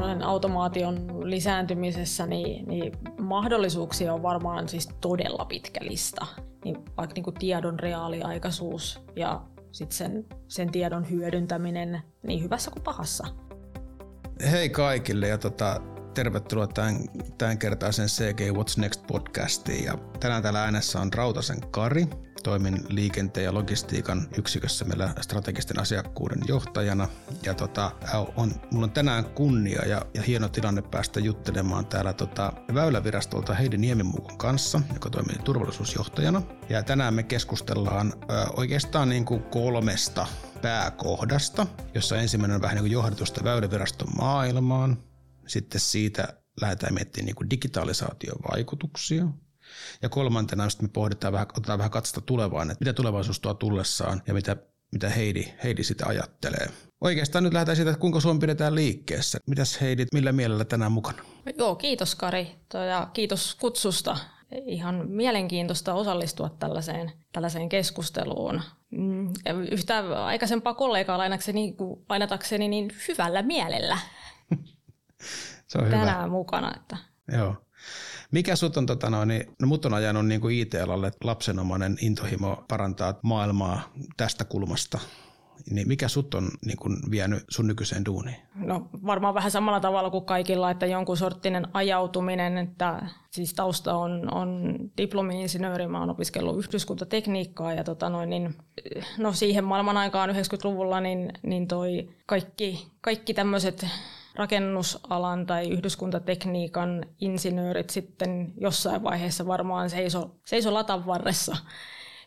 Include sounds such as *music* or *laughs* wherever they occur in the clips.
tämmöisen automaation lisääntymisessä, niin, niin mahdollisuuksia on varmaan siis todella pitkä lista. Niin vaikka niin kuin tiedon reaaliaikaisuus ja sit sen, sen tiedon hyödyntäminen niin hyvässä kuin pahassa. Hei kaikille ja tota, tervetuloa tämän, tämän kertaisen CG What's Next podcastiin. Ja tänään täällä äänessä on Rautasen Kari. Toimin liikenteen ja logistiikan yksikössä meillä strategisten asiakkuuden johtajana. Ja tota, on, mulla on tänään kunnia ja, ja hieno tilanne päästä juttelemaan täällä tota, Väylävirastolta Heidi Niemimukon kanssa, joka toimii turvallisuusjohtajana. Ja tänään me keskustellaan ö, oikeastaan niin kuin kolmesta pääkohdasta, jossa ensimmäinen on vähän niin kuin johdatusta Väyläviraston maailmaan, sitten siitä lähdetään miettimään niin kuin digitalisaation vaikutuksia. Ja kolmantena me pohditaan vähän, otetaan vähän katsota tulevaan, että mitä tulevaisuus tuo tullessaan ja mitä, mitä Heidi, Heidi sitä ajattelee. Oikeastaan nyt lähdetään siitä, että kuinka Suomi pidetään liikkeessä. Mitäs Heidi, millä mielellä tänään mukana? Joo, kiitos Kari ja kiitos kutsusta. Ihan mielenkiintoista osallistua tällaiseen, tällaiseen keskusteluun. Mm, yhtä aikaisempaa kollegaa lainatakseni niin hyvällä mielellä. Se on tänään hyvä. mukana. Että. Joo. Mikä sut on, tota noin, niin, no mut on ajanut niin kuin IT-alalle lapsenomainen intohimo parantaa maailmaa tästä kulmasta. Niin mikä sut on niin kuin vienyt sun nykyiseen duuniin? No varmaan vähän samalla tavalla kuin kaikilla, että jonkun sorttinen ajautuminen, että siis tausta on, on diplomi-insinööri, mä oon opiskellut yhdyskuntatekniikkaa ja tota noin, niin, no siihen maailman aikaan 90-luvulla niin, niin toi kaikki, kaikki tämmöiset rakennusalan tai yhdyskuntatekniikan insinöörit sitten jossain vaiheessa varmaan seiso, seiso latan varressa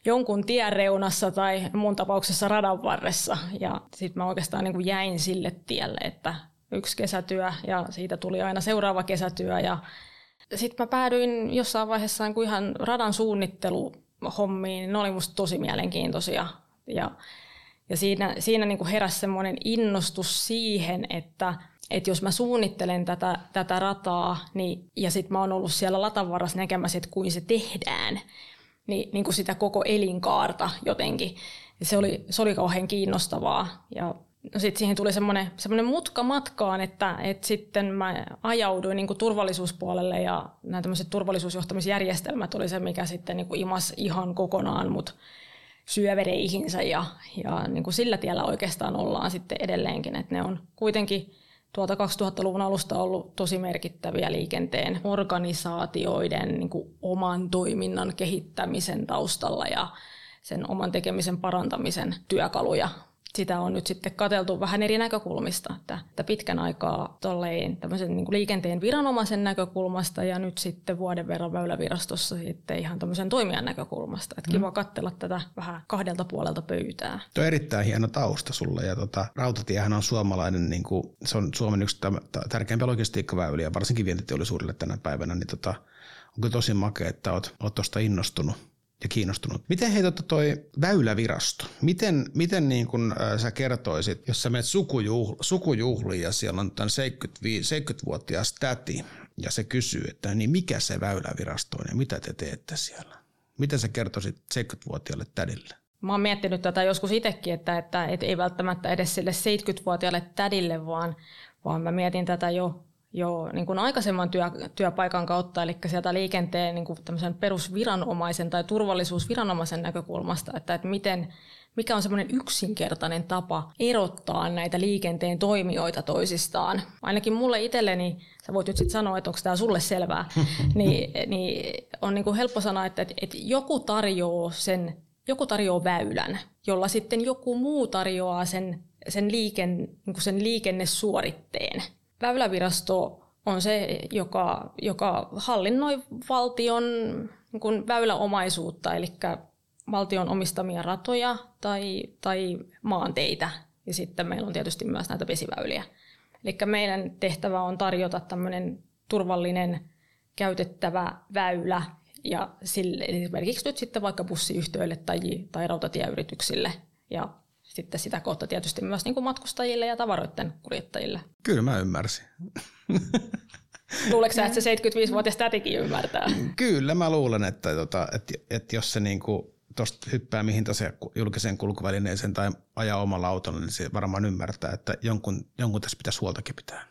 jonkun tien reunassa tai mun tapauksessa radan varressa. Ja sitten mä oikeastaan niin kuin jäin sille tielle, että yksi kesätyö ja siitä tuli aina seuraava kesätyö. Ja sitten mä päädyin jossain vaiheessa niin kuin ihan radan suunnitteluhommiin. Ne oli musta tosi mielenkiintoisia. Ja, ja siinä, siinä niin kuin heräsi semmoinen innostus siihen, että – että jos mä suunnittelen tätä, tätä rataa niin, ja sitten mä oon ollut siellä latavarassa näkemässä, että kuin se tehdään, niin, niin kuin sitä koko elinkaarta jotenkin. Se oli, se oli kauhean kiinnostavaa. Ja no sitten siihen tuli semmoinen, semmoinen mutka matkaan, että, että sitten mä ajauduin niin kuin turvallisuuspuolelle ja nämä tämmöiset turvallisuusjohtamisjärjestelmät oli se, mikä sitten niin kuin imas ihan kokonaan mut syövereihinsä ja, ja niin kuin sillä tiellä oikeastaan ollaan sitten edelleenkin, että ne on kuitenkin – tuolta 2000-luvun alusta ollut tosi merkittäviä liikenteen organisaatioiden niin kuin oman toiminnan kehittämisen taustalla ja sen oman tekemisen parantamisen työkaluja sitä on nyt sitten kateltu vähän eri näkökulmista, että, että pitkän aikaa tolleen tämmöisen niin kuin liikenteen viranomaisen näkökulmasta ja nyt sitten vuoden verran väylävirastossa sitten ihan tämmöisen toimijan näkökulmasta. Että kiva mm. katsella tätä vähän kahdelta puolelta pöytää. Tuo on erittäin hieno tausta sulle ja tota, rautatiehän on suomalainen, niin kuin, se on Suomen yksi tärkeimpiä logistiikkaväyliä, varsinkin vientiteollisuudelle tänä päivänä, niin tota, onko tosi makea, että olet, olet tuosta innostunut ja kiinnostunut. Miten hei tota toi väylävirasto, miten, miten niin kun, äh, sä kertoisit, jos sä menet sukujuhl, sukujuhliin ja siellä on tämän 70-vuotias täti ja se kysyy, että niin mikä se väylävirasto on ja mitä te teette siellä? Miten sä kertoisit 70-vuotiaalle tädille? Mä oon miettinyt tätä joskus itsekin, että, että, että ei välttämättä edes sille 70-vuotiaalle tädille, vaan, vaan mä mietin tätä jo jo niin kuin aikaisemman työ, työpaikan kautta, eli sieltä liikenteen niin kuin perusviranomaisen tai turvallisuusviranomaisen näkökulmasta, että, että miten, mikä on semmoinen yksinkertainen tapa erottaa näitä liikenteen toimijoita toisistaan. Ainakin mulle itselleni, sä voit nyt sitten sanoa, että onko tämä sulle selvää, *laughs* niin, niin on niin kuin helppo sanoa, että, että, että joku tarjoaa sen joku tarjoaa väylän, jolla sitten joku muu tarjoaa sen, sen, liiken, niin kuin sen liikennesuoritteen. Väylävirasto on se, joka, joka hallinnoi valtion niin kuin väyläomaisuutta, eli valtion omistamia ratoja tai, tai maanteitä. Ja sitten meillä on tietysti myös näitä vesiväyliä. Eli meidän tehtävä on tarjota tämmöinen turvallinen käytettävä väylä ja sille, esimerkiksi nyt sitten vaikka bussiyhtiöille tai, tai rautatieyrityksille. Ja sitten sitä kautta tietysti myös niin kuin matkustajille ja tavaroiden kuljettajille. Kyllä mä ymmärsin. *laughs* Luuletko sä, että se 75-vuotias tätikin ymmärtää? Kyllä mä luulen, että, tota, että, että jos se niin kuin tuosta hyppää mihin tosiaan julkiseen kulkuvälineeseen tai ajaa omalla autolla, niin se varmaan ymmärtää, että jonkun, jonkun tässä pitäisi huoltakin pitää.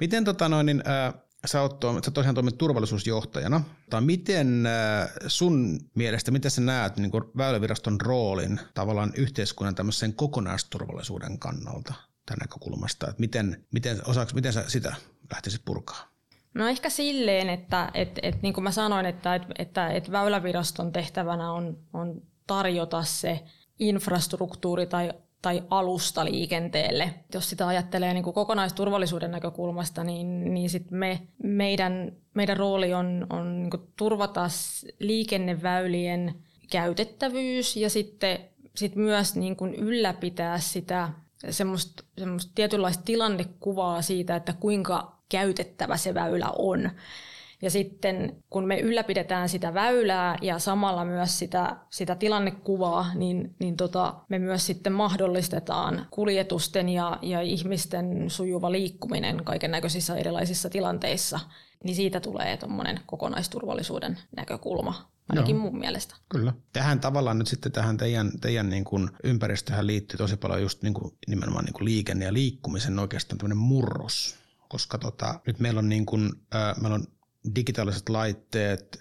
Miten tota noin, niin, äh, sä, oot, sä tosiaan toimit turvallisuusjohtajana. Tai miten äh, sun mielestä, miten sä näet niin Väyläviraston roolin tavallaan yhteiskunnan tämmöisen kokonaisturvallisuuden kannalta tämän näkökulmasta? Että miten, miten, osaaks, miten sä sitä lähtisit purkaa? No ehkä silleen, että et, et, niin kuin mä sanoin, että et, että et Väyläviraston tehtävänä on, on tarjota se infrastruktuuri tai tai alusta liikenteelle. Jos sitä ajattelee niin kuin kokonaisturvallisuuden näkökulmasta, niin, niin sit me, meidän, meidän rooli on, on niin kuin turvata liikenneväylien käytettävyys ja sitten sit myös niin kuin ylläpitää sitä semmoista, semmoista tietynlaista tilannekuvaa siitä, että kuinka käytettävä se väylä on. Ja sitten kun me ylläpidetään sitä väylää ja samalla myös sitä, sitä tilannekuvaa, niin, niin tota, me myös sitten mahdollistetaan kuljetusten ja, ja ihmisten sujuva liikkuminen kaiken näköisissä erilaisissa tilanteissa. Niin siitä tulee tuommoinen kokonaisturvallisuuden näkökulma ainakin Joo, mun mielestä. Kyllä. Tähän tavallaan nyt sitten tähän teidän, teidän niin kuin ympäristöhän liittyy tosi paljon just niin kuin nimenomaan niin kuin liikenne ja liikkumisen oikeastaan tämmöinen murros. Koska tota, nyt meillä on, niin kuin, äh, meillä on digitaaliset laitteet,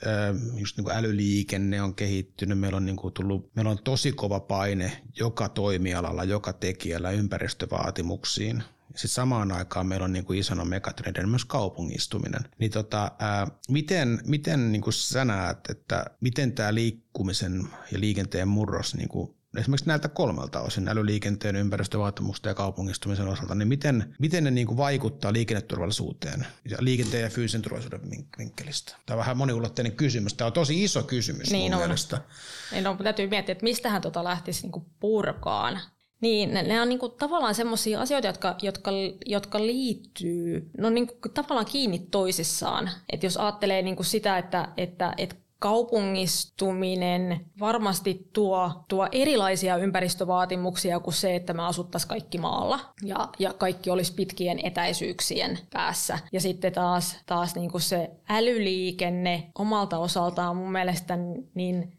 just niin kuin älyliikenne on kehittynyt, meillä on, niin kuin tullut, meillä on tosi kova paine joka toimialalla, joka tekijällä ympäristövaatimuksiin. Sitten samaan aikaan meillä on niin kuin isona megatrendin myös kaupungistuminen. Niin tota, ää, miten, miten niin kuin sä näet, että miten tämä liikkumisen ja liikenteen murros niin kuin esimerkiksi näiltä kolmelta osin, älyliikenteen, ympäristövaatimusten ja kaupungistumisen osalta, niin miten, miten ne niin kuin vaikuttaa liikenneturvallisuuteen ja liikenteen ja fyysisen turvallisuuden vinkkelistä? Tämä on vähän moniulotteinen kysymys. Tämä on tosi iso kysymys niin mun on. mielestä. Niin on, täytyy miettiä, että mistähän tuota lähtisi niin kuin purkaan. Niin, ne, ne on niin kuin tavallaan semmoisia asioita, jotka, jotka, jotka liittyy, no niin kuin tavallaan kiinni toisissaan. Että jos ajattelee niin kuin sitä, että, että, että kaupungistuminen varmasti tuo, tuo erilaisia ympäristövaatimuksia kuin se, että me asuttaisiin kaikki maalla ja, ja kaikki olisi pitkien etäisyyksien päässä. Ja sitten taas, taas niin kuin se älyliikenne omalta osaltaan mun mielestä niin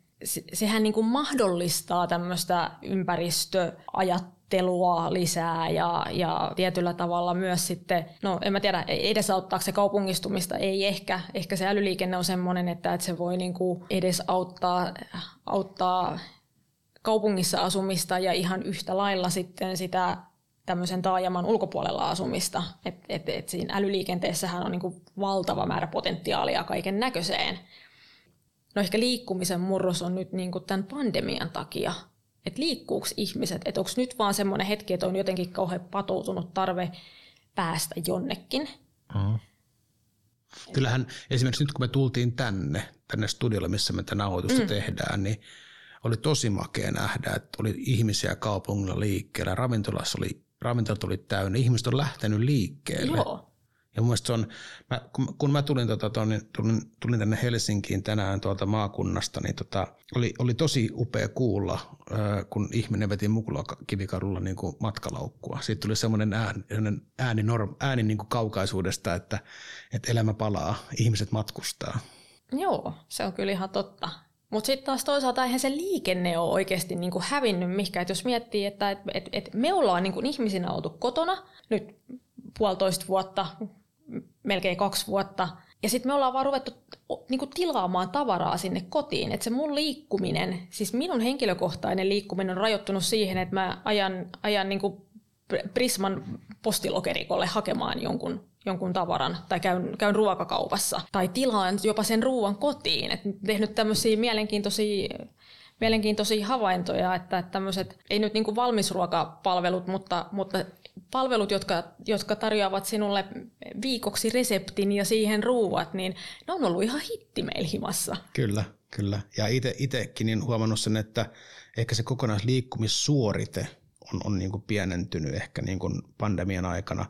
sehän niin kuin mahdollistaa tämmöistä ympäristöajattelua ajattelua lisää ja, ja tietyllä tavalla myös sitten, no en mä tiedä, edesauttaako se kaupungistumista, ei ehkä. Ehkä se älyliikenne on semmoinen, että, että se voi niin kuin edesauttaa auttaa kaupungissa asumista ja ihan yhtä lailla sitten sitä tämmöisen taajaman ulkopuolella asumista. Et, et, et siinä älyliikenteessähän on niin kuin valtava määrä potentiaalia kaiken näköiseen. No ehkä liikkumisen murros on nyt niin kuin tämän pandemian takia että liikkuuko ihmiset, että onko nyt vaan semmoinen hetki, että on jotenkin kauhean patoutunut tarve päästä jonnekin. Mm. Kyllähän esimerkiksi nyt kun me tultiin tänne, tänne studiolle, missä me tätä nauhoitusta mm. tehdään, niin oli tosi makea nähdä, että oli ihmisiä kaupungilla liikkeellä, ravintolassa oli, ravintolat oli täynnä, ihmiset on lähtenyt liikkeelle. Joo. Ja mun se on, mä, kun, kun mä tulin, tota, tonne, tulin, tulin tänne Helsinkiin tänään tuolta maakunnasta, niin tota, oli, oli tosi upea kuulla, äh, kun ihminen veti mukula kivikadulla niin kuin matkalaukkua. Siitä tuli semmoinen ääni, ääni, norm, ääni niin kuin kaukaisuudesta, että, että elämä palaa, ihmiset matkustaa. Joo, se on kyllä ihan totta. Mutta sitten taas toisaalta eihän se liikenne ole oikeasti niinku hävinnyt mihinkään. Et jos miettii, että et, et, et me ollaan niinku ihmisinä oltu kotona nyt puolitoista vuotta, melkein kaksi vuotta. Ja sitten me ollaan vaan ruvettu niinku tilaamaan tavaraa sinne kotiin. Että se mun liikkuminen, siis minun henkilökohtainen liikkuminen on rajoittunut siihen, että mä ajan, ajan niinku Prisman postilokerikolle hakemaan jonkun, jonkun tavaran tai käyn, käyn ruokakaupassa tai tilaan jopa sen ruoan kotiin. Et tehnyt tämmöisiä mielenkiintoisia mielenkiintoisia havaintoja, että tämmöiset, ei nyt niin valmisruokapalvelut, mutta, mutta palvelut, jotka, jotka tarjoavat sinulle viikoksi reseptin ja siihen ruuat, niin ne on ollut ihan hitti meillä himassa. Kyllä, kyllä. Ja itsekin niin huomannut sen, että ehkä se kokonaisliikkumissuorite on, on niin kuin pienentynyt ehkä niin kuin pandemian aikana,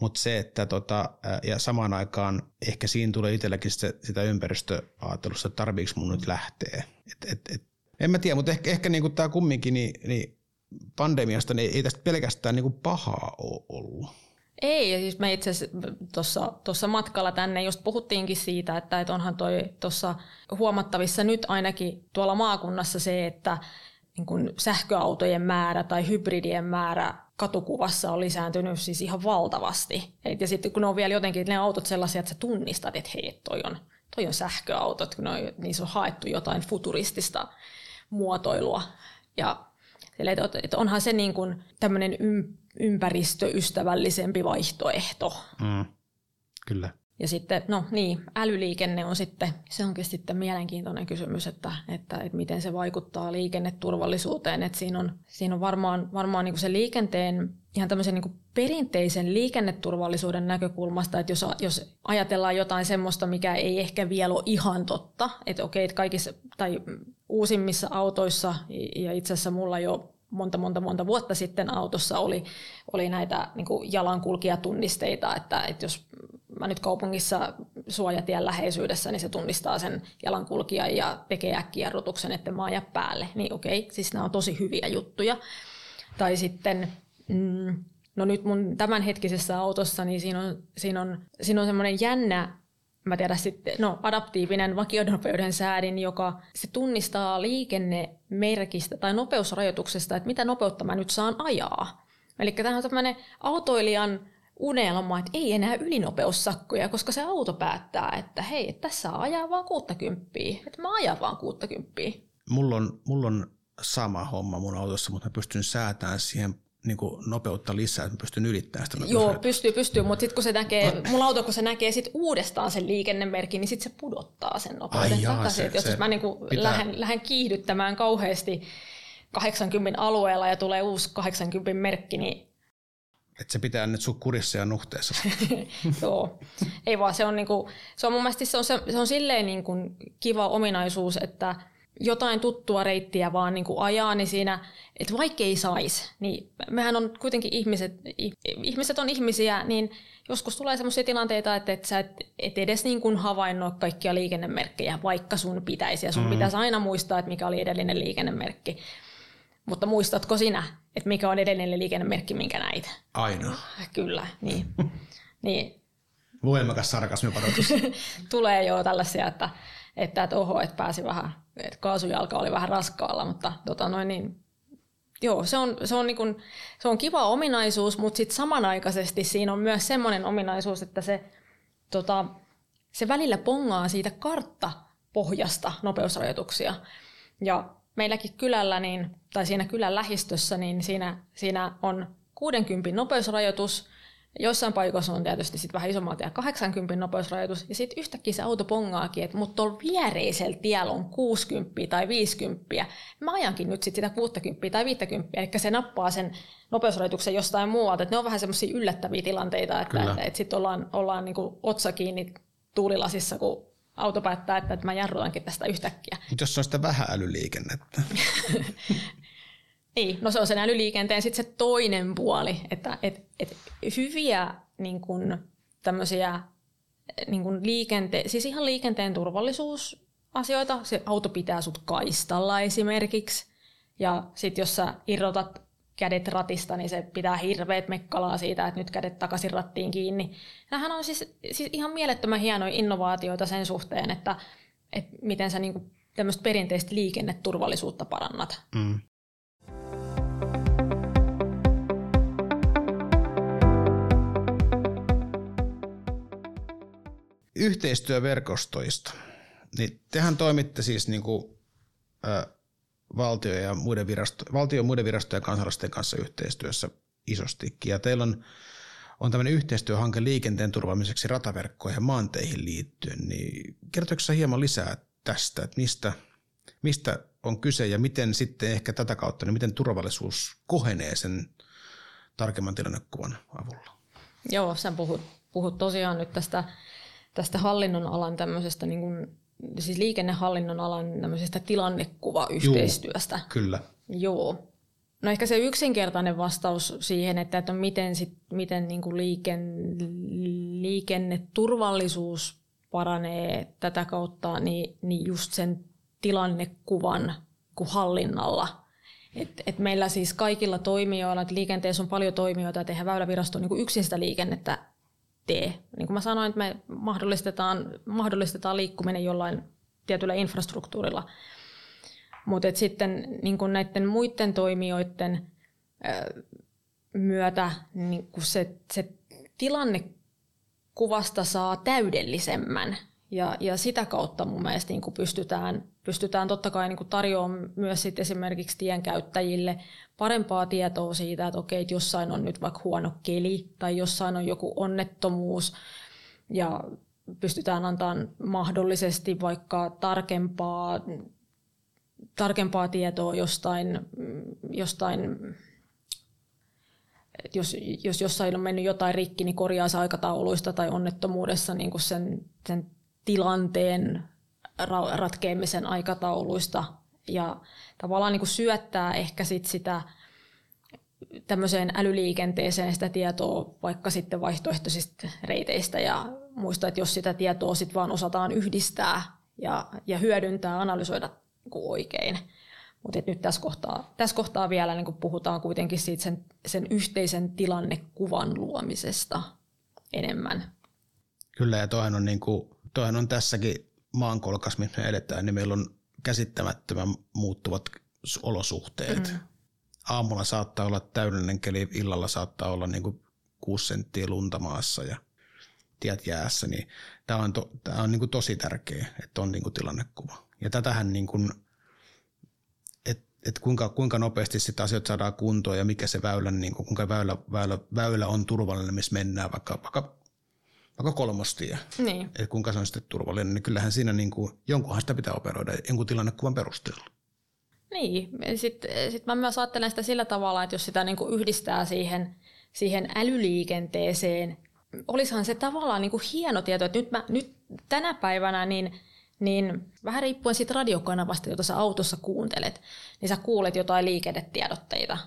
mutta se, että tota, ja samaan aikaan ehkä siinä tulee itselläkin se, sitä ympäristöajattelusta, että tarviiko mun nyt lähteä. Et, et, et, en mä tiedä, mutta ehkä, ehkä niin kuin tämä kumminkin, niin, niin pandemiasta niin ei tästä pelkästään niin kuin pahaa ole ollut. Ei, ja siis me itse asiassa tuossa matkalla tänne just puhuttiinkin siitä, että, että onhan toi tuossa huomattavissa nyt ainakin tuolla maakunnassa se, että niin kuin sähköautojen määrä tai hybridien määrä katukuvassa on lisääntynyt siis ihan valtavasti. Et ja sitten kun ne on vielä jotenkin ne autot sellaisia, että sä tunnistat, että hei, toi on, toi on sähköautot, kun ne on, niissä on haettu jotain futuristista muotoilua. Ja että onhan se niin kuin tämmöinen ympäristöystävällisempi vaihtoehto. Mm, kyllä. Ja sitten, no niin, älyliikenne on sitten, se onkin sitten mielenkiintoinen kysymys, että, että, että miten se vaikuttaa liikenneturvallisuuteen. Että siinä on, siinä on varmaan, varmaan niin kuin se liikenteen ihan tämmöisen niin kuin perinteisen liikenneturvallisuuden näkökulmasta, että jos, jos ajatellaan jotain semmoista, mikä ei ehkä vielä ole ihan totta, että okei, että kaikissa tai uusimmissa autoissa, ja itse asiassa mulla jo monta, monta, monta vuotta sitten autossa oli, oli näitä niin jalankulkijatunnisteita, että, että jos mä nyt kaupungissa suojatien läheisyydessä, niin se tunnistaa sen jalankulkijan ja tekee äkkijarrutuksen, että mä aja päälle. Niin okei, siis nämä on tosi hyviä juttuja. Tai sitten, mm, no nyt mun tämänhetkisessä autossa, niin siinä on, siinä on, siinä on semmoinen jännä mä tiedän sitten, no adaptiivinen vakionopeuden säädin, joka se tunnistaa liikennemerkistä tai nopeusrajoituksesta, että mitä nopeutta mä nyt saan ajaa. Eli tämä on tämmöinen autoilijan unelma, että ei enää ylinopeussakkoja, koska se auto päättää, että hei, että tässä ajaa vaan 60, että mä ajan vaan 60. Mulla on, mulla on sama homma mun autossa, mutta mä pystyn säätämään siihen niin kuin nopeutta lisää, että pystyn ylittämään sitä Joo, pystyy, pystyy, mutta sitten kun se näkee, mulla auto kun se näkee sit uudestaan sen liikennemerkin, niin sitten se pudottaa sen nopeuden Ai jaa, takaisin. Se, jos se mä niin pitää... lähden, lähden kiihdyttämään kauheasti 80 alueella ja tulee uusi 80 merkki, niin että se pitää nyt sun kurissa ja nuhteessa. *laughs* Joo, ei vaan se on, niinku, se on mun mielestä se on, se, se on silleen niinku kiva ominaisuus, että jotain tuttua reittiä vaan niinku ajaa, niin siinä, että vaikka ei saisi, niin mehän on kuitenkin ihmiset, ihmiset on ihmisiä, niin joskus tulee sellaisia tilanteita, että et sä et, et edes niin kuin havainnoi kaikkia liikennemerkkejä, vaikka sun pitäisi. Ja sun mm. pitäisi aina muistaa, että mikä oli edellinen liikennemerkki. Mutta muistatko sinä, että mikä on edellinen liikennemerkki, minkä näit? Aina. Kyllä, niin. *laughs* niin. Voimakas sarkasmiparoitus. *laughs* Tulee jo tällaisia, että, että, että oho, että pääsi vähän, että kaasujalka oli vähän raskaalla, mutta tota noin, niin, joo, se on, se, on niin kuin, se on kiva ominaisuus, mutta sitten samanaikaisesti siinä on myös semmoinen ominaisuus, että se, tota, se välillä pongaa siitä karttapohjasta nopeusrajoituksia. Ja meilläkin kylällä, niin, tai siinä kylän lähistössä, niin siinä, siinä on 60 nopeusrajoitus, Jossain paikoissa on tietysti sit vähän isommalta ja 80 nopeusrajoitus, ja sitten yhtäkkiä se auto pongaakin, että mutta tuolla viereisellä tiellä on 60 tai 50. Mä ajankin nyt sit sitä 60 tai 50, eli se nappaa sen nopeusrajoituksen jostain muualta. Et ne on vähän semmoisia yllättäviä tilanteita, että, että, että sitten ollaan, ollaan niinku otsa kiinni tuulilasissa, kun auto päättää, että, että mä jarrutankin tästä yhtäkkiä. Mutta jos on sitä vähän älyliikennettä. *laughs* niin, no se on sen älyliikenteen sitten se toinen puoli, että et, et hyviä niin kun, tämmöisiä niin kun liikente- siis ihan liikenteen turvallisuusasioita, se auto pitää sut kaistalla esimerkiksi, ja sitten jos sä irrotat kädet ratista, niin se pitää hirveät mekkalaa siitä, että nyt kädet takaisin rattiin kiinni. Nämähän on siis, siis ihan mielettömän hienoja innovaatioita sen suhteen, että, että miten sä niin tämmöistä perinteistä liikenneturvallisuutta parannat. Mm. Yhteistyöverkostoista. Niin tehän toimitte siis niin kuin, äh, valtio ja muiden, virasto, valtio muiden virastojen ja kansalaisten kanssa yhteistyössä isostikin. Ja teillä on, on tämmöinen yhteistyöhanke liikenteen turvaamiseksi rataverkkoihin ja maanteihin liittyen. Niin kertoiko hieman lisää tästä, että mistä, mistä on kyse ja miten sitten ehkä tätä kautta, niin miten turvallisuus kohenee sen tarkemman tilannekuvan avulla? Joo, sä puhut, puhut tosiaan nyt tästä, tästä hallinnon alan tämmöisestä niin kuin siis liikennehallinnon alan tilannekuvayhteistyöstä. Juu, kyllä. Joo. No ehkä se yksinkertainen vastaus siihen, että, että miten, sit, miten niin kuin liiken, liikenneturvallisuus paranee tätä kautta, niin, niin just sen tilannekuvan kuin hallinnalla. Et, et meillä siis kaikilla toimijoilla, että liikenteessä on paljon toimijoita, että eihän Väylävirasto niin yksin sitä liikennettä tee. Niin kuin mä sanoin, että me mahdollistetaan, mahdollistetaan liikkuminen jollain tietyllä infrastruktuurilla. Mutta sitten niin näiden muiden toimijoiden myötä niin se, se tilanne kuvasta saa täydellisemmän. Ja, ja sitä kautta mun mielestä niin pystytään, pystytään totta kai niin tarjoamaan myös sit esimerkiksi tienkäyttäjille parempaa tietoa siitä, että okei, että jossain on nyt vaikka huono keli tai jossain on joku onnettomuus. Ja pystytään antamaan mahdollisesti vaikka tarkempaa, tarkempaa tietoa jostain, jostain jos, jos jossain on mennyt jotain rikki, niin korjaa se aikatauluista tai onnettomuudessa niin kuin sen, sen tilanteen ratkeamisen aikatauluista ja tavallaan niin kuin syöttää ehkä sit sitä tämmöiseen älyliikenteeseen sitä tietoa vaikka sitten vaihtoehtoisista reiteistä ja muista, että jos sitä tietoa sitten vaan osataan yhdistää ja, ja hyödyntää, analysoida niin oikein. Mutta nyt tässä kohtaa, tässä kohtaa vielä niin puhutaan kuitenkin siitä sen, sen yhteisen tilannekuvan luomisesta enemmän. Kyllä, ja toihan on, niin kuin, toihan on tässäkin maankolkas, missä me edetään, niin meillä on käsittämättömän muuttuvat olosuhteet. Mm. Aamulla saattaa olla täydellinen keli, illalla saattaa olla niin kuin kuusi senttiä lunta maassa ja tiet jäässä, niin tämä on, to, tämä on niin kuin tosi tärkeä, että on niin kuin tilannekuva. Ja tätähän niin kuin, että kuinka, kuinka nopeasti sitä asioita saadaan kuntoon ja mikä se väylä, niin kuin, kuinka väylä, väylä, väylä on turvallinen, missä mennään, vaikka, vaikka, vaikka kolmostie. Niin. Että kuinka se on sitten turvallinen, niin kyllähän siinä niin kuin, jonkunhan sitä pitää operoida jonkun tilannekuvan perusteella. Niin, sitten sit mä myös ajattelen sitä sillä tavalla, että jos sitä niin kuin yhdistää siihen, siihen älyliikenteeseen, olisihan se tavallaan niin kuin hieno tieto, että nyt, mä, nyt tänä päivänä niin – niin vähän riippuen siitä radiokanavasta, jota sä autossa kuuntelet, niin sä kuulet jotain liikennetiedotteita.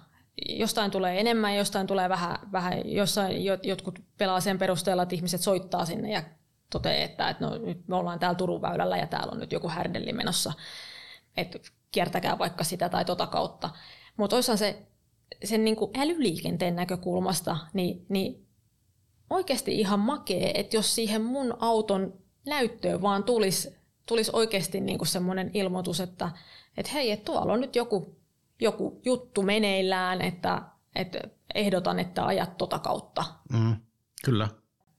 Jostain tulee enemmän, jostain tulee vähän, vähän jossain jotkut pelaa sen perusteella, että ihmiset soittaa sinne ja toteaa, että, että no, nyt me ollaan täällä Turun väylällä ja täällä on nyt joku härdelli menossa, että kiertäkää vaikka sitä tai tota kautta. Mutta olisihan se sen niin kuin älyliikenteen näkökulmasta, niin, niin oikeasti ihan makee, että jos siihen mun auton näyttöön vaan tulisi tulisi oikeasti niin kuin semmoinen ilmoitus, että, että hei, että tuolla on nyt joku, joku juttu meneillään, että, että ehdotan, että ajat tota kautta. Mm, kyllä.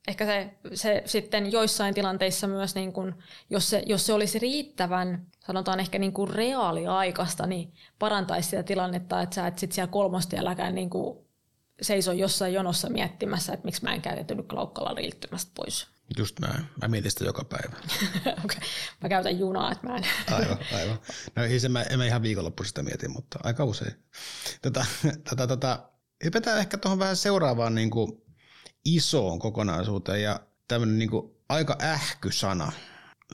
Ehkä se, se sitten joissain tilanteissa myös, niin kuin, jos, se, jos se olisi riittävän, sanotaan ehkä niin kuin reaaliaikaista, niin parantaisi sitä tilannetta, että sä et sitten siellä kolmostielläkään niin kuin seiso jossain jonossa miettimässä, että miksi mä en käytetynyt laukkalla riittämästä pois. Just näin. Mä mietin sitä joka päivä. *laughs* okay. Mä käytän junaa, että mä en... aivan, aivan. No ei se, mä, en mä ihan viikonloppuisin sitä mieti, mutta aika usein. Tota, tota, tota, hypätään ehkä tuohon vähän seuraavaan niin kuin isoon kokonaisuuteen ja tämmöinen niin kuin aika ähky-sana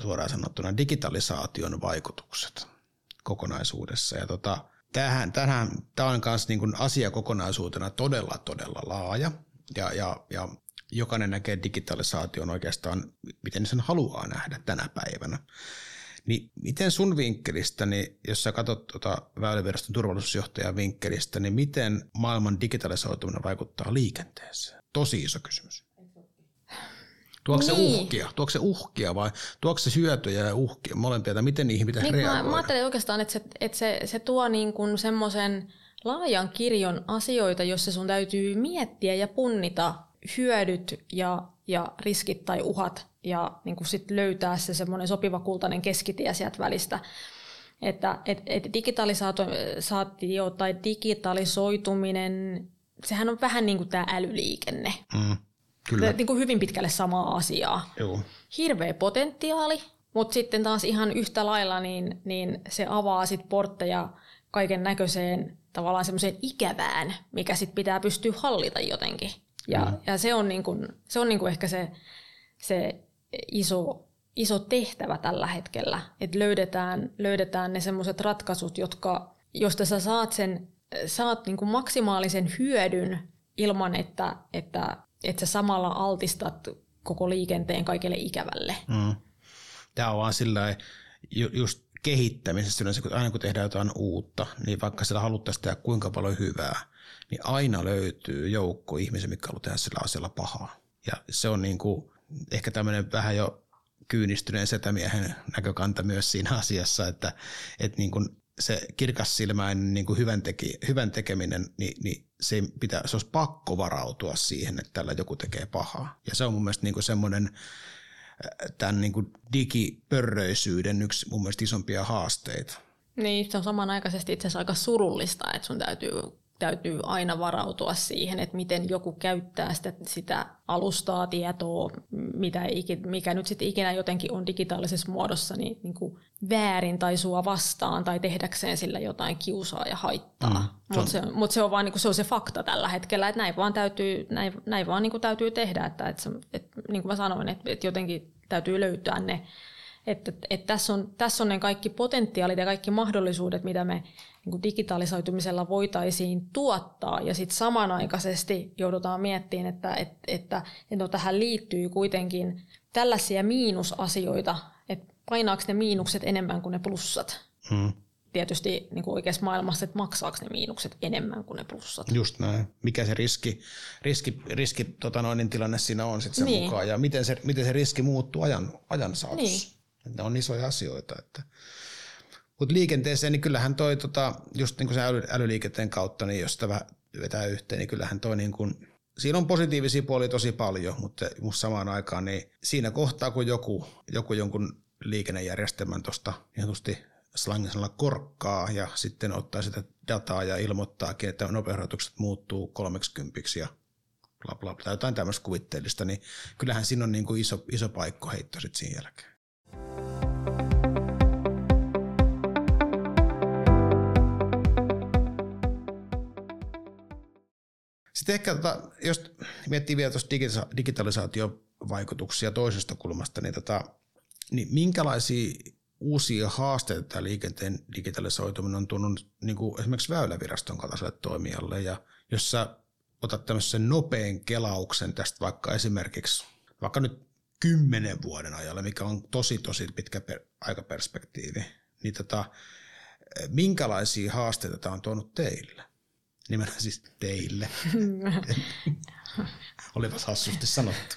suoraan sanottuna, digitalisaation vaikutukset kokonaisuudessa. Ja tota, tämähän, tämähän, tämä on myös niin kuin asiakokonaisuutena todella, todella laaja. Ja, ja, ja jokainen näkee digitalisaation oikeastaan, miten sen haluaa nähdä tänä päivänä. Niin miten sun vinkkelistä, niin jos sä katsot tuota Väyläviraston turvallisuusjohtajan vinkkelistä, niin miten maailman digitalisoituminen vaikuttaa liikenteeseen? Tosi iso kysymys. Tuokse se niin. uhkia? Tuokse se uhkia vai tuokse se hyötyjä ja uhkia? Molempia, miten niihin pitäisi niin, reagoida? Mä, mä ajattelen oikeastaan, että se, että se, se tuo niin kuin semmoisen laajan kirjon asioita, jossa sun täytyy miettiä ja punnita hyödyt ja, ja riskit tai uhat ja niin kuin sit löytää se semmoinen sopiva kultainen keskitie sieltä välistä. Että et, et digitalisaatio tai digitalisoituminen, sehän on vähän niin kuin tämä älyliikenne. Mm, kyllä. Niin kuin hyvin pitkälle samaa asiaa. Joo. Hirveä potentiaali, mutta sitten taas ihan yhtä lailla niin, niin se avaa sit portteja kaiken näköiseen tavallaan semmoiseen ikävään, mikä sitten pitää pystyä hallita jotenkin. Ja, mm. ja se on, niin kuin, se on niin kuin ehkä se, se iso, iso tehtävä tällä hetkellä, että löydetään, löydetään ne semmoiset ratkaisut, jotka, josta sä saat, sen, saat niin kuin maksimaalisen hyödyn ilman, että, että, että sä samalla altistat koko liikenteen kaikille ikävälle. Mm. Tämä on vaan sillä ju, just kehittämisessä yleensä, kun aina kun tehdään jotain uutta, niin vaikka sitä haluttaisiin tehdä kuinka paljon hyvää, niin aina löytyy joukko ihmisiä, mikä haluaa tehdä sillä asialla pahaa. Ja se on niin kuin ehkä tämmöinen vähän jo kyynistyneen setämiehen näkökanta myös siinä *laughs* asiassa, että, että niin kuin se kirkassilmäinen niin kuin hyvän, teki, hyvän tekeminen, niin, niin se, pitää, se olisi pakko varautua siihen, että tällä joku tekee pahaa. Ja se on mun mielestä niin kuin semmoinen tämän niin kuin digipörröisyyden yksi mun mielestä isompia haasteita. Niin, se on samanaikaisesti itse asiassa aika surullista, että sun täytyy täytyy aina varautua siihen, että miten joku käyttää sitä, sitä alustaa, tietoa, mitä, mikä nyt sitten ikinä jotenkin on digitaalisessa muodossa niin, niin kuin väärin tai sua vastaan tai tehdäkseen sillä jotain kiusaa ja haittaa. Mm, Mutta se, mut se on vaan niin kuin, se on se fakta tällä hetkellä, että näin vaan täytyy, näin, näin vaan niin kuin täytyy tehdä, että, että, että niin kuin mä sanoin, että, että jotenkin täytyy löytää ne että, että tässä, on, tässä on ne kaikki potentiaalit ja kaikki mahdollisuudet, mitä me niin digitalisoitumisella voitaisiin tuottaa. Ja sitten samanaikaisesti joudutaan miettimään, että, että, että, että no, tähän liittyy kuitenkin tällaisia miinusasioita, että painaako ne miinukset enemmän kuin ne plussat. Hmm. Tietysti niin kuin oikeassa maailmassa, että maksaako ne miinukset enemmän kuin ne plussat. Just näin. Mikä se riski, riski, riski tota noin, niin tilanne siinä on sitten sen niin. mukaan ja miten se, miten se riski muuttuu ajan, ajan saatossa. Niin. Ne on isoja asioita. Että. Mutta liikenteeseen, niin kyllähän toi, tota, just niin kuin se äly, älyliikenteen kautta, niin jos sitä vetää yhteen, niin kyllähän toi niin kuin, siinä on positiivisia puolia tosi paljon, mutta, mutta samaan aikaan niin siinä kohtaa, kun joku, joku jonkun liikennejärjestelmän tuosta niin slangisella korkkaa ja sitten ottaa sitä dataa ja ilmoittaakin, että nopeusrajoitukset muuttuu 30 ja bla bla bla, jotain tämmöistä kuvitteellista, niin kyllähän siinä on niin kuin iso, iso paikko heitto sitten siinä jälkeen. Sitten ehkä, tota, jos miettii vielä tuosta digitalisaatiovaikutuksia toisesta kulmasta, niin, tota, niin minkälaisia uusia haasteita tämä liikenteen digitalisoituminen on tuonut niin kuin esimerkiksi Väyläviraston kaltaiselle toimijalle, ja jos sä otat tämmöisen nopean kelauksen tästä vaikka esimerkiksi, vaikka nyt kymmenen vuoden ajalle, mikä on tosi tosi pitkä per, aikaperspektiivi, niin tota, minkälaisia haasteita tämä on tuonut teille? Nimenomaan siis teille. *laughs* Olipas hassusti sanottu.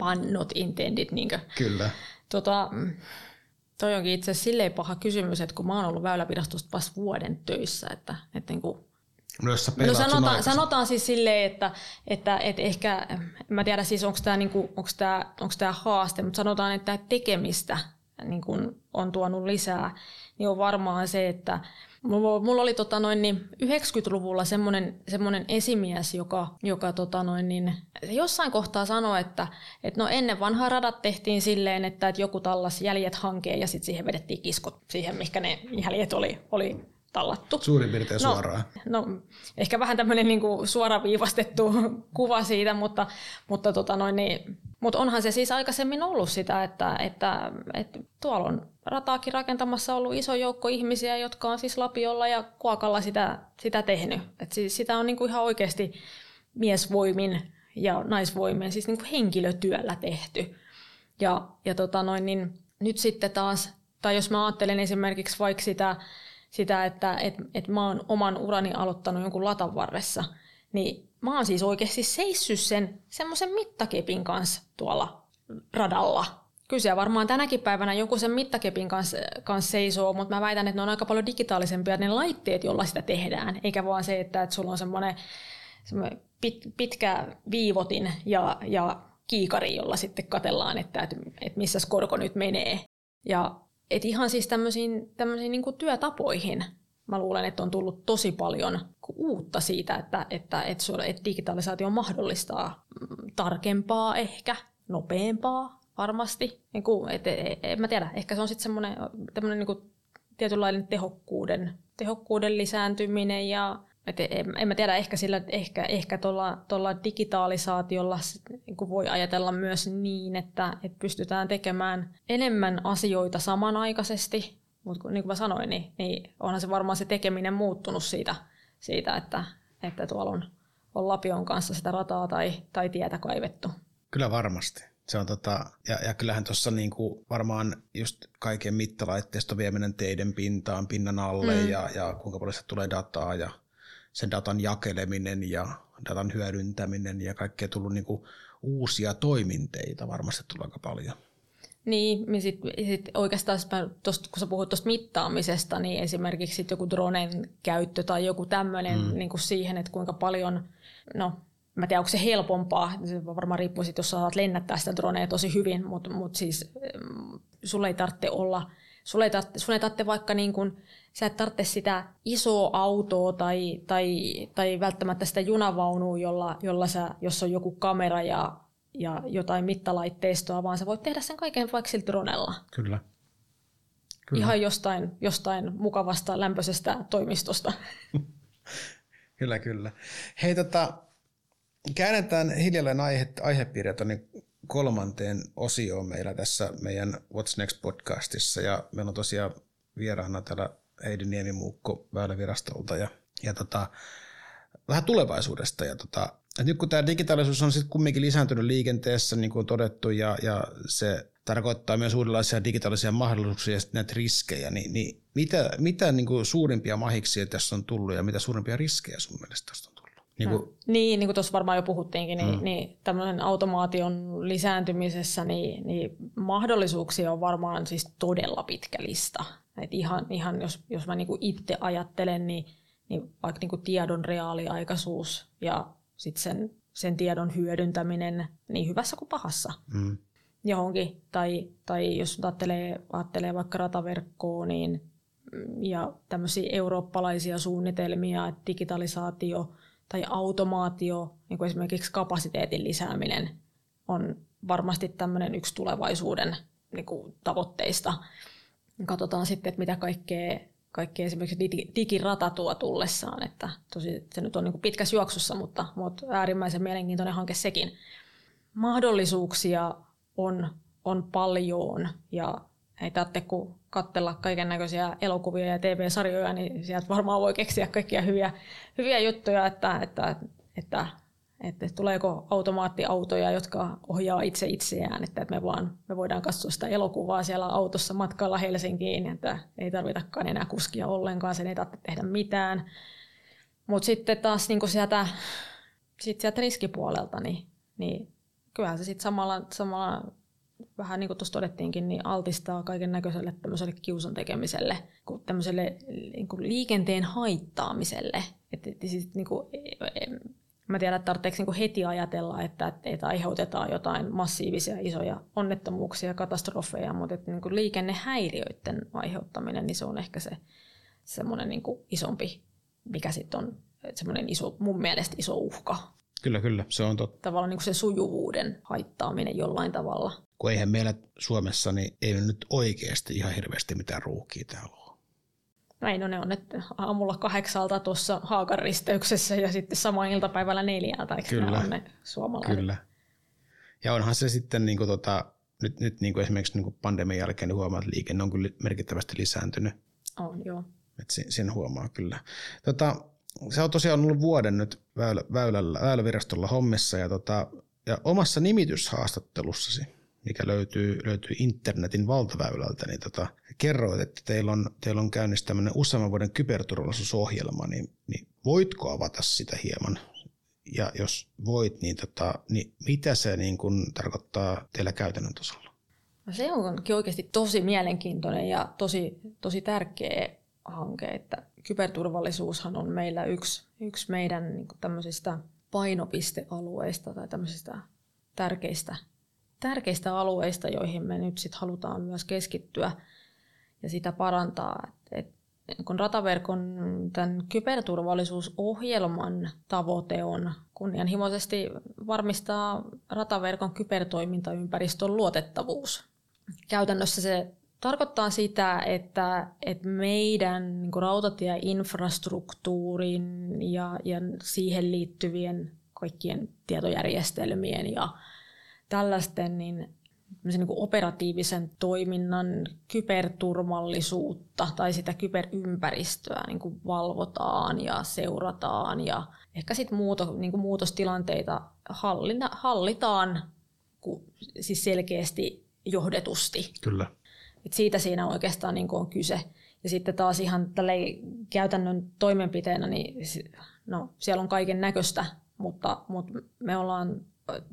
One not intended. Niinkö? Kyllä. Tota, toi onkin itse asiassa silleen paha kysymys, että kun mä oon ollut väylävirastosta vasta vuoden töissä, että, että niin kuin No, no sanotaan, sanotaan siis silleen, että, että, että ehkä, en mä tiedä siis onko tämä niinku, onks tää, onks tää haaste, mutta sanotaan, että tekemistä niin kun on tuonut lisää, niin on varmaan se, että Mulla oli tota noin, niin 90-luvulla semmoinen, semmoinen esimies, joka, joka tota noin, niin, jossain kohtaa sanoi, että, että no ennen vanhaa radat tehtiin silleen, että, että joku tallas jäljet hankeen ja sitten siihen vedettiin kiskot siihen, mikä ne jäljet oli, oli tallattu. Suurin piirtein no, suoraan. No, ehkä vähän tämmöinen niin suoraviivastettu *laughs* kuva siitä, mutta, mutta, tota noin, niin, mutta onhan se siis aikaisemmin ollut sitä, että, että, että tuolla on rataakin rakentamassa ollut iso joukko ihmisiä, jotka on siis lapiolla ja kuokalla sitä, sitä tehnyt. Et siis sitä on niin kuin ihan oikeasti miesvoimin ja naisvoimin, siis niin kuin henkilötyöllä tehty. Ja, ja tota noin, niin nyt sitten taas, tai jos mä ajattelen esimerkiksi vaikka sitä, sitä että et, et mä oon oman urani aloittanut jonkun latan varressa, niin mä oon siis oikeasti seissyt sen semmoisen mittakepin kanssa tuolla radalla. Kyllä varmaan tänäkin päivänä joku sen mittakepin kanssa, kanssa seisoo, mutta mä väitän, että ne on aika paljon digitaalisempia ne laitteet, joilla sitä tehdään, eikä vaan se, että, että sulla on semmoinen, semmoinen pit, pitkä viivotin ja, ja kiikari, jolla sitten katellaan, että, että, että missä korko nyt menee. Ja et ihan siis tämmöisiin, tämmöisiin niin työtapoihin mä luulen, että on tullut tosi paljon uutta siitä, että, että, että, että digitalisaatio mahdollistaa tarkempaa ehkä, nopeampaa varmasti. Niin kuin, et, et, en mä tiedä, ehkä se on sitten semmoinen niin tietynlainen tehokkuuden, tehokkuuden lisääntyminen ja et en, en mä tiedä, ehkä, sillä, ehkä, ehkä tuolla, tuolla digitalisaatiolla niin voi ajatella myös niin, että, että pystytään tekemään enemmän asioita samanaikaisesti, mutta niin kuin mä sanoin, niin, niin onhan se varmaan se tekeminen muuttunut siitä, siitä että, että tuolla on, on Lapion kanssa sitä rataa tai, tai tietä kaivettu. Kyllä varmasti. Se on tota, ja, ja kyllähän tuossa niinku varmaan just kaiken mittalaitteisto vieminen teidän pintaan, pinnan alle mm. ja, ja kuinka paljon se tulee dataa ja sen datan jakeleminen ja datan hyödyntäminen ja kaikkea tullut niinku uusia toiminteita varmasti tulee aika paljon. Niin, niin sit, sit oikeastaan tosta, kun sä puhut tuosta mittaamisesta, niin esimerkiksi sit joku dronen käyttö tai joku tämmöinen mm. niin siihen, että kuinka paljon, no mä tiedän, onko se helpompaa, se varmaan riippuu sit, jos sä saat lennättää sitä dronea tosi hyvin, mutta mut siis mm, sulla ei tarvitse olla, sulla ei tarvitse, sun ei tarvitse vaikka niin kuin, sä et tarvitse sitä isoa autoa tai, tai, tai välttämättä sitä junavaunua, jolla, jolla sä, jos on joku kamera ja ja jotain mittalaitteistoa, vaan sä voit tehdä sen kaiken vaikka sillä dronella. Kyllä. Kyllä. Ihan jostain, jostain mukavasta lämpöisestä toimistosta. *laughs* kyllä, kyllä. Hei, tota, käännetään hiljalleen aihe, aihepiiriä tuonne kolmanteen osioon meillä tässä meidän What's Next podcastissa. Ja meillä on tosiaan vieraana täällä Heidi Niemimuukko Väylävirastolta ja, ja tota, vähän tulevaisuudesta. Ja tota, et nyt kun tämä digitaalisuus on sitten kumminkin lisääntynyt liikenteessä, niin kuin on todettu, ja, ja se tarkoittaa myös uudenlaisia digitaalisia mahdollisuuksia ja näitä riskejä, niin, niin mitä, mitä niin kuin suurimpia mahiksia tässä on tullut ja mitä suurimpia riskejä sun mielestä tästä on? Niin kuin, niin, niin kuin tuossa varmaan jo puhuttiinkin, niin, mm. niin tämmöinen automaation lisääntymisessä niin, niin mahdollisuuksia on varmaan siis todella pitkä lista. Et ihan, ihan jos, jos mä niin kuin itse ajattelen, niin, niin vaikka niin kuin tiedon reaaliaikaisuus ja sit sen, sen tiedon hyödyntäminen niin hyvässä kuin pahassa mm. johonkin. Tai, tai jos ajattelee, ajattelee vaikka rataverkkoa niin, ja tämmöisiä eurooppalaisia suunnitelmia, että digitalisaatio tai automaatio, niin kuin esimerkiksi kapasiteetin lisääminen, on varmasti tämmöinen yksi tulevaisuuden niin kuin tavoitteista. Katsotaan sitten, että mitä kaikkea kaikki esimerkiksi digirata tuo tullessaan, että tosi se nyt on niin pitkä juoksussa, mutta, mutta äärimmäisen mielenkiintoinen hanke sekin. Mahdollisuuksia on, on paljon ja ei tarvitse kuin katsella kaiken näköisiä elokuvia ja TV-sarjoja, niin sieltä varmaan voi keksiä kaikkia hyviä, hyviä juttuja, että, että, että että tuleeko automaattiautoja, jotka ohjaa itse itseään, että me, vaan, me voidaan katsoa sitä elokuvaa siellä autossa matkalla Helsinkiin, että ei tarvitakaan enää kuskia ollenkaan, sen ei tarvitse tehdä mitään. Mutta sitten taas niin sieltä, sit sieltä riskipuolelta, niin, niin kyllähän se sitten samalla, samalla vähän niin kuin tuossa todettiinkin, niin altistaa kaiken näköiselle tämmöiselle kiusan tekemiselle, tämmöiselle niin kuin liikenteen haittaamiselle. Että, että siis, niin kuin, Mä tiedän, että tarvitseeko niin heti ajatella, että, että aiheutetaan jotain massiivisia isoja onnettomuuksia ja katastrofeja, mutta että niin liikennehäiriöiden aiheuttaminen, niin se on ehkä se semmoinen niin isompi, mikä sitten on semmoinen iso, mun mielestä iso uhka. Kyllä, kyllä, se on totta. Tavallaan niin kuin se sujuvuuden haittaaminen jollain tavalla. Kun eihän meillä Suomessa, niin ei nyt oikeasti ihan hirveästi mitään ruuhkia täällä näin no ne on, että aamulla kahdeksalta tuossa Haakan risteyksessä ja sitten sama iltapäivällä neljältä, eikö Kyllä. on ne suomalaiset? Kyllä. Ja onhan se sitten niin kuin tota, nyt, nyt niin kuin esimerkiksi niin kuin pandemian jälkeen niin huomaa, että liikenne on kyllä merkittävästi lisääntynyt. On, joo. Et sen, sen huomaa kyllä. Tota, se on tosiaan ollut vuoden nyt väylä, väylällä, väylävirastolla hommissa ja, tota, ja omassa nimityshaastattelussasi mikä löytyy, löytyy internetin valtaväylältä, niin tota, kerroit, että teillä on, teillä on käynnissä tämmöinen useamman vuoden kyberturvallisuusohjelma, niin, niin voitko avata sitä hieman? Ja jos voit, niin, tota, niin mitä se niin kun tarkoittaa teillä käytännön tasolla? No se onkin oikeasti tosi mielenkiintoinen ja tosi, tosi tärkeä hanke, että kyberturvallisuushan on meillä yksi, yksi meidän niin tämmöisistä painopistealueista tai tämmöisistä tärkeistä tärkeistä alueista, joihin me nyt sit halutaan myös keskittyä ja sitä parantaa. Et, kun rataverkon tämän kyberturvallisuusohjelman tavoite on kunnianhimoisesti varmistaa rataverkon kybertoimintaympäristön luotettavuus. Käytännössä se tarkoittaa sitä, että, että meidän niin rautatieinfrastruktuurin ja, ja siihen liittyvien kaikkien tietojärjestelmien ja tällaisten niin, niin kuin operatiivisen toiminnan kyberturvallisuutta tai sitä kyberympäristöä niin kuin valvotaan ja seurataan ja ehkä sitten muuto, niin kuin muutostilanteita hallina, hallitaan siis selkeästi johdetusti. Kyllä. Et siitä siinä oikeastaan niin kuin on kyse. Ja sitten taas ihan käytännön toimenpiteenä, niin no, siellä on kaiken näköistä, mutta, mutta me ollaan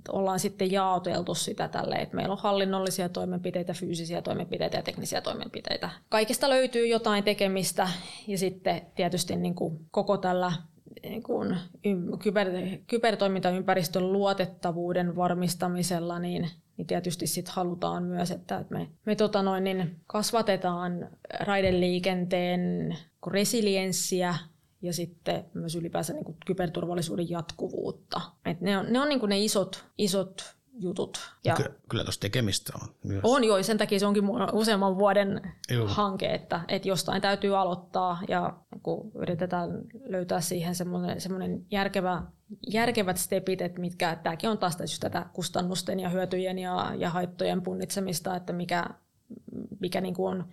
ollaan sitten jaoteltu sitä tälle, että meillä on hallinnollisia toimenpiteitä, fyysisiä toimenpiteitä ja teknisiä toimenpiteitä. Kaikista löytyy jotain tekemistä ja sitten tietysti niin kuin koko tällä niin kuin kyber, kybertoimintaympäristön luotettavuuden varmistamisella, niin, niin tietysti sit halutaan myös, että me, me tota noin, niin kasvatetaan raideliikenteen resilienssiä ja sitten myös ylipäänsä niin kuin kyberturvallisuuden jatkuvuutta. Et ne on ne, on niin kuin ne isot, isot jutut. Ja kyllä, kyllä tuossa tekemistä on myös. On joo, sen takia se onkin useamman vuoden Juu. hanke, että, että jostain täytyy aloittaa ja kun yritetään löytää siihen semmoinen, semmoinen järkevä, järkevät stepit, että mitkä, tämäkin on taas just tätä kustannusten ja hyötyjen ja, ja haittojen punnitsemista, että mikä, mikä niin kuin on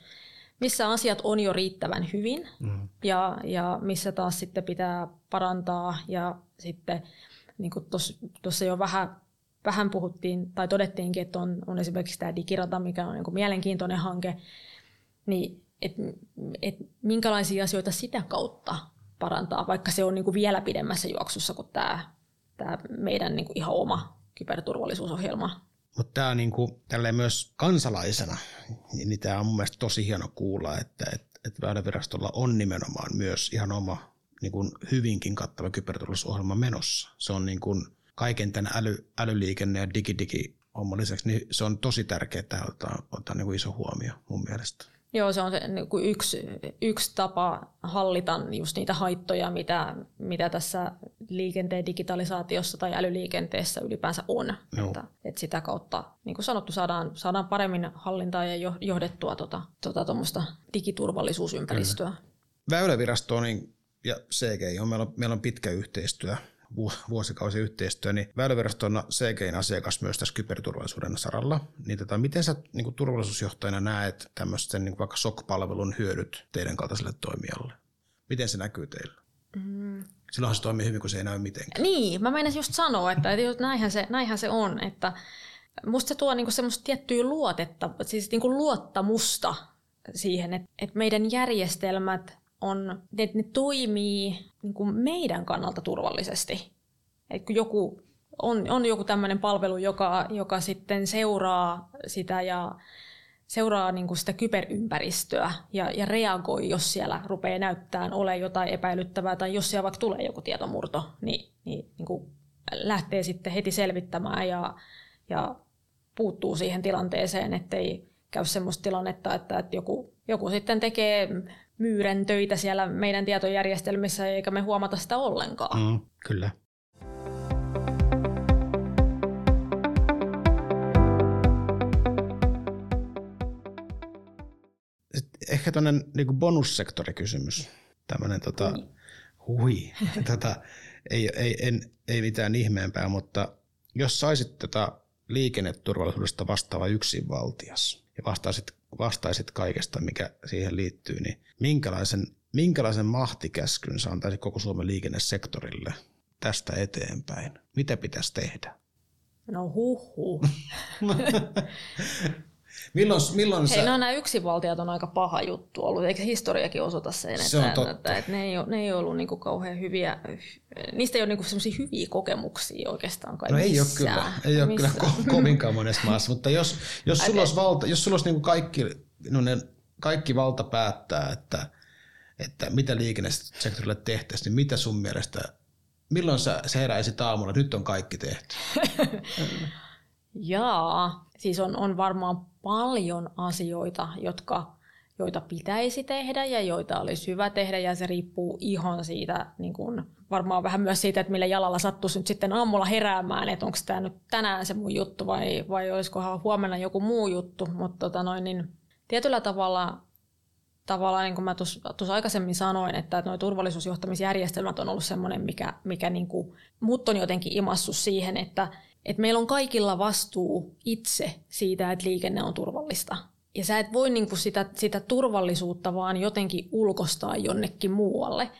missä asiat on jo riittävän hyvin mm. ja, ja missä taas sitten pitää parantaa ja sitten niin kuin tuossa jo vähän, vähän puhuttiin tai todettiinkin, että on, on esimerkiksi tämä digirata, mikä on niin kuin mielenkiintoinen hanke, niin et, et minkälaisia asioita sitä kautta parantaa, vaikka se on niin kuin vielä pidemmässä juoksussa kuin tämä, tämä meidän niin kuin ihan oma kyberturvallisuusohjelma, mutta tämä niinku, myös kansalaisena, niin tämä on mun mielestä tosi hieno kuulla, että et, et Väylävirastolla on nimenomaan myös ihan oma niin kuin hyvinkin kattava kyberturvallisuusohjelma menossa. Se on niin kuin kaiken tämän äly, älyliikenne ja digidigi homman lisäksi, niin se on tosi tärkeää, ottaa, ottaa niin kuin iso huomio mun mielestä. Joo, se on se niin kuin yksi, yksi tapa hallita just niitä haittoja, mitä, mitä tässä liikenteen digitalisaatiossa tai älyliikenteessä ylipäänsä on. Että, että sitä kautta, niin kuin sanottu, saadaan, saadaan paremmin hallintaa ja johdettua tuota, tuota, digiturvallisuusympäristöä. Kyllä. Väylävirasto niin, ja CGI on, meillä on, meillä on pitkä yhteistyö vuosikausi yhteistyö, niin Väylävirasto on CGin asiakas myös tässä kyberturvallisuuden saralla. Niin tota, miten sä niin kuin turvallisuusjohtajana näet tämmöisten niin vaikka SOC-palvelun hyödyt teidän kaltaiselle toimijalle? Miten se näkyy teillä? Mm. Silloinhan se toimii hyvin, kun se ei näy mitenkään. Niin, mä meinasin just sanoa, että, että näinhän, se, näinhän se on, että musta se tuo niinku semmoista tiettyä luotetta, siis niinku luottamusta siihen, että, että meidän järjestelmät on, että ne toimii niin kuin meidän kannalta turvallisesti. Et kun joku on, on joku tämmöinen palvelu, joka, joka sitten seuraa sitä ja seuraa niin kuin sitä kyberympäristöä ja, ja reagoi, jos siellä rupeaa näyttämään ole jotain epäilyttävää tai jos siellä vaikka tulee joku tietomurto, niin, niin, niin kuin lähtee sitten heti selvittämään ja, ja puuttuu siihen tilanteeseen, ettei käy semmoista tilannetta, että, että joku, joku sitten tekee myyrän töitä siellä meidän tietojärjestelmissä, eikä me huomata sitä ollenkaan. Mm, kyllä. Sitten ehkä tuonne niin bonussektorikysymys. Tämmöinen tota, hui. hui. *laughs* tota, ei, ei, en, ei mitään ihmeempää, mutta jos saisit tota liikenneturvallisuudesta vastaava yksinvaltias ja vastaisit vastaisit kaikesta, mikä siihen liittyy, niin minkälaisen, minkälaisen mahtikäskyn sä antaisit koko Suomen liikennesektorille tästä eteenpäin? Mitä pitäisi tehdä? No huhu. *laughs* milloin, milloin Hei, sä... no nämä yksinvaltiot on aika paha juttu ollut, eikö historiakin osoita sen, se että, on että, että ne, ei ole, ne ei ollut niin kuin kauhean hyviä, niistä ei ole niin sellaisia hyviä kokemuksia oikeastaan kai No ei ole kyllä, ei ole kyllä ko- kovinkaan monessa maassa, mutta jos, jos sulla olisi, valta, jos sulla olisi niin kuin kaikki, no ne, kaikki valta päättää, että, että mitä liikennesektorille tehtäisiin, niin mitä sun mielestä, milloin sä, sä heräisit aamulla, että nyt on kaikki tehty? *laughs* Jaa, siis on, on varmaan paljon asioita, jotka, joita pitäisi tehdä ja joita olisi hyvä tehdä. Ja se riippuu ihan siitä, niin kuin, varmaan vähän myös siitä, että millä jalalla sattuisi nyt sitten aamulla heräämään, että onko tämä nyt tänään se mun juttu vai, vai olisikohan huomenna joku muu juttu, mutta tota noin, niin tietyllä tavalla tavallaan, niin kuin mä tuossa aikaisemmin sanoin, että nuo turvallisuusjohtamisjärjestelmät on ollut semmoinen, mikä, mikä niin kuin, mut on jotenkin imassut siihen, että, että meillä on kaikilla vastuu itse siitä, että liikenne on turvallista. Ja sä et voi niin kuin sitä, sitä turvallisuutta vaan jotenkin ulkostaa jonnekin muualle.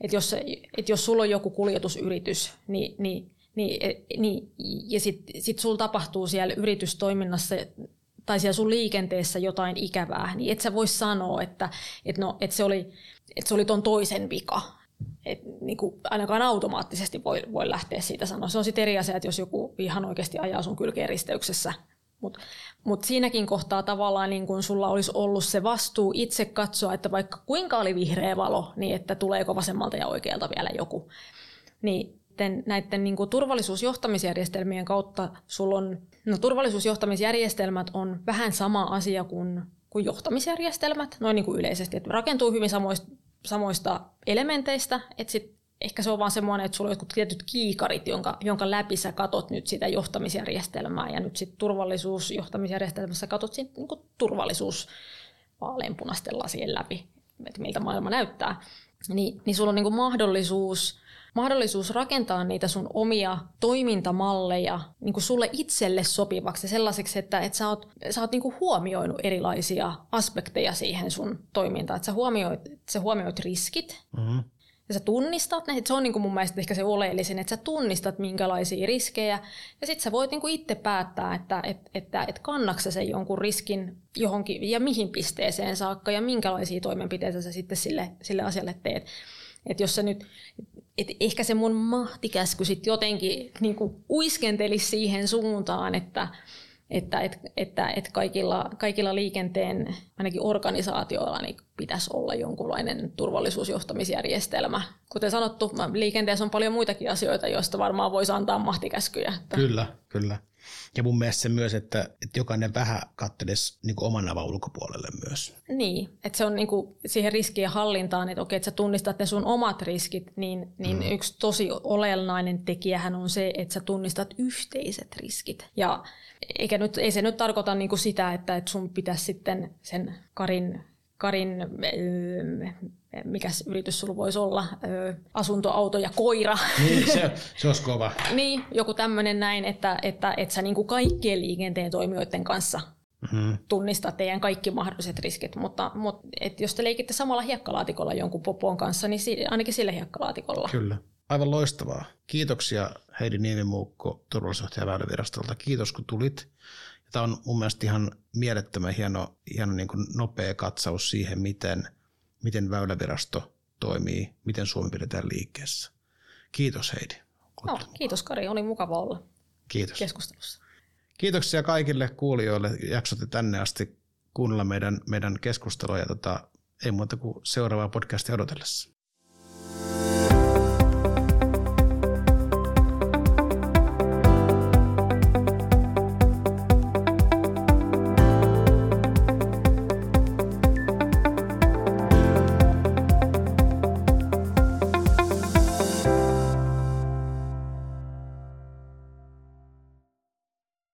Että jos, et jos sulla on joku kuljetusyritys, niin, niin, niin, niin, ja sitten sit sulla tapahtuu siellä yritystoiminnassa tai siellä sun liikenteessä jotain ikävää, niin et sä voi sanoa, että, että, no, että, se, oli, että se oli ton toisen vika et, niin kuin ainakaan automaattisesti voi, voi lähteä siitä sanoa. Se on sitten eri asia, että jos joku ihan oikeasti ajaa sun kylkeen risteyksessä, mutta mut siinäkin kohtaa tavallaan niin kun sulla olisi ollut se vastuu itse katsoa, että vaikka kuinka oli vihreä valo, niin että tuleeko vasemmalta ja oikealta vielä joku. Niin näiden, näiden niin kuin turvallisuusjohtamisjärjestelmien kautta sulla on, no turvallisuusjohtamisjärjestelmät on vähän sama asia kuin, kuin johtamisjärjestelmät, noin niin kuin yleisesti, että rakentuu hyvin samoista, samoista elementeistä, että sit ehkä se on vaan semmoinen, että sulla on jotkut tietyt kiikarit, jonka, jonka läpi sä katot nyt sitä johtamisjärjestelmää ja nyt sitten turvallisuusjohtamisjärjestelmässä katot sit, niin turvallisuus vaaleanpunaisten lasien läpi, että miltä maailma näyttää. Niin, niin sulla on niin kuin mahdollisuus mahdollisuus rakentaa niitä sun omia toimintamalleja niin kuin sulle itselle sopivaksi sellaiseksi, että, että sä oot, sä oot niin kuin huomioinut erilaisia aspekteja siihen sun toimintaan. Että sä huomioit, sä huomioit riskit, mm-hmm. Ja sä tunnistat ne, se on niin kuin mun mielestä ehkä se oleellisin, että sä tunnistat minkälaisia riskejä ja sitten sä voit niin kuin itse päättää, että et, että, että kannaksa sen jonkun riskin johonkin ja mihin pisteeseen saakka ja minkälaisia toimenpiteitä sä sitten sille, sille asialle teet. Että jos sä nyt, et ehkä se mun mahtikäsky sitten jotenkin niin uiskentelisi siihen suuntaan, että, että, että, että, että kaikilla, kaikilla liikenteen, ainakin organisaatioilla, niin pitäisi olla jonkunlainen turvallisuusjohtamisjärjestelmä. Kuten sanottu, liikenteessä on paljon muitakin asioita, joista varmaan voisi antaa mahtikäskyjä. Kyllä, kyllä. Ja mun mielestä se myös, että, että jokainen vähän kattelisi niin oman navan ulkopuolelle myös. Niin, että se on niin kuin siihen riskien hallintaan, että okei, että sä tunnistat ne sun omat riskit, niin, niin mm. yksi tosi olennainen tekijähän on se, että sä tunnistat yhteiset riskit. Ja eikä nyt, ei se nyt tarkoita niin kuin sitä, että, että sun pitäisi sitten sen Karin Karin, mikä yritys sulla voisi olla, asunto, auto ja koira. Niin, se, se olisi kova. *laughs* niin, joku tämmöinen näin, että, että, että sä niin kuin kaikkien liikenteen toimijoiden kanssa mm-hmm. tunnistaa teidän kaikki mahdolliset riskit, mutta, mutta et jos te leikitte samalla hiekkalaatikolla jonkun popon kanssa, niin ainakin sillä hiekkalaatikolla. Kyllä. Aivan loistavaa. Kiitoksia Heidi Niemimuukko turvallisuusjohtaja Väylävirastolta. Kiitos kun tulit. Tämä on mun mielestä ihan mielettömän hieno, hieno niin kuin nopea katsaus siihen, miten, miten Väylävirasto toimii, miten Suomi pidetään liikkeessä. Kiitos Heidi. No, kiitos Kari, oli mukava olla kiitos. keskustelussa. Kiitoksia kaikille kuulijoille, jaksotte tänne asti kuunnella meidän, meidän keskustelua ja tota, ei muuta kuin seuraavaa podcastia odotellessa.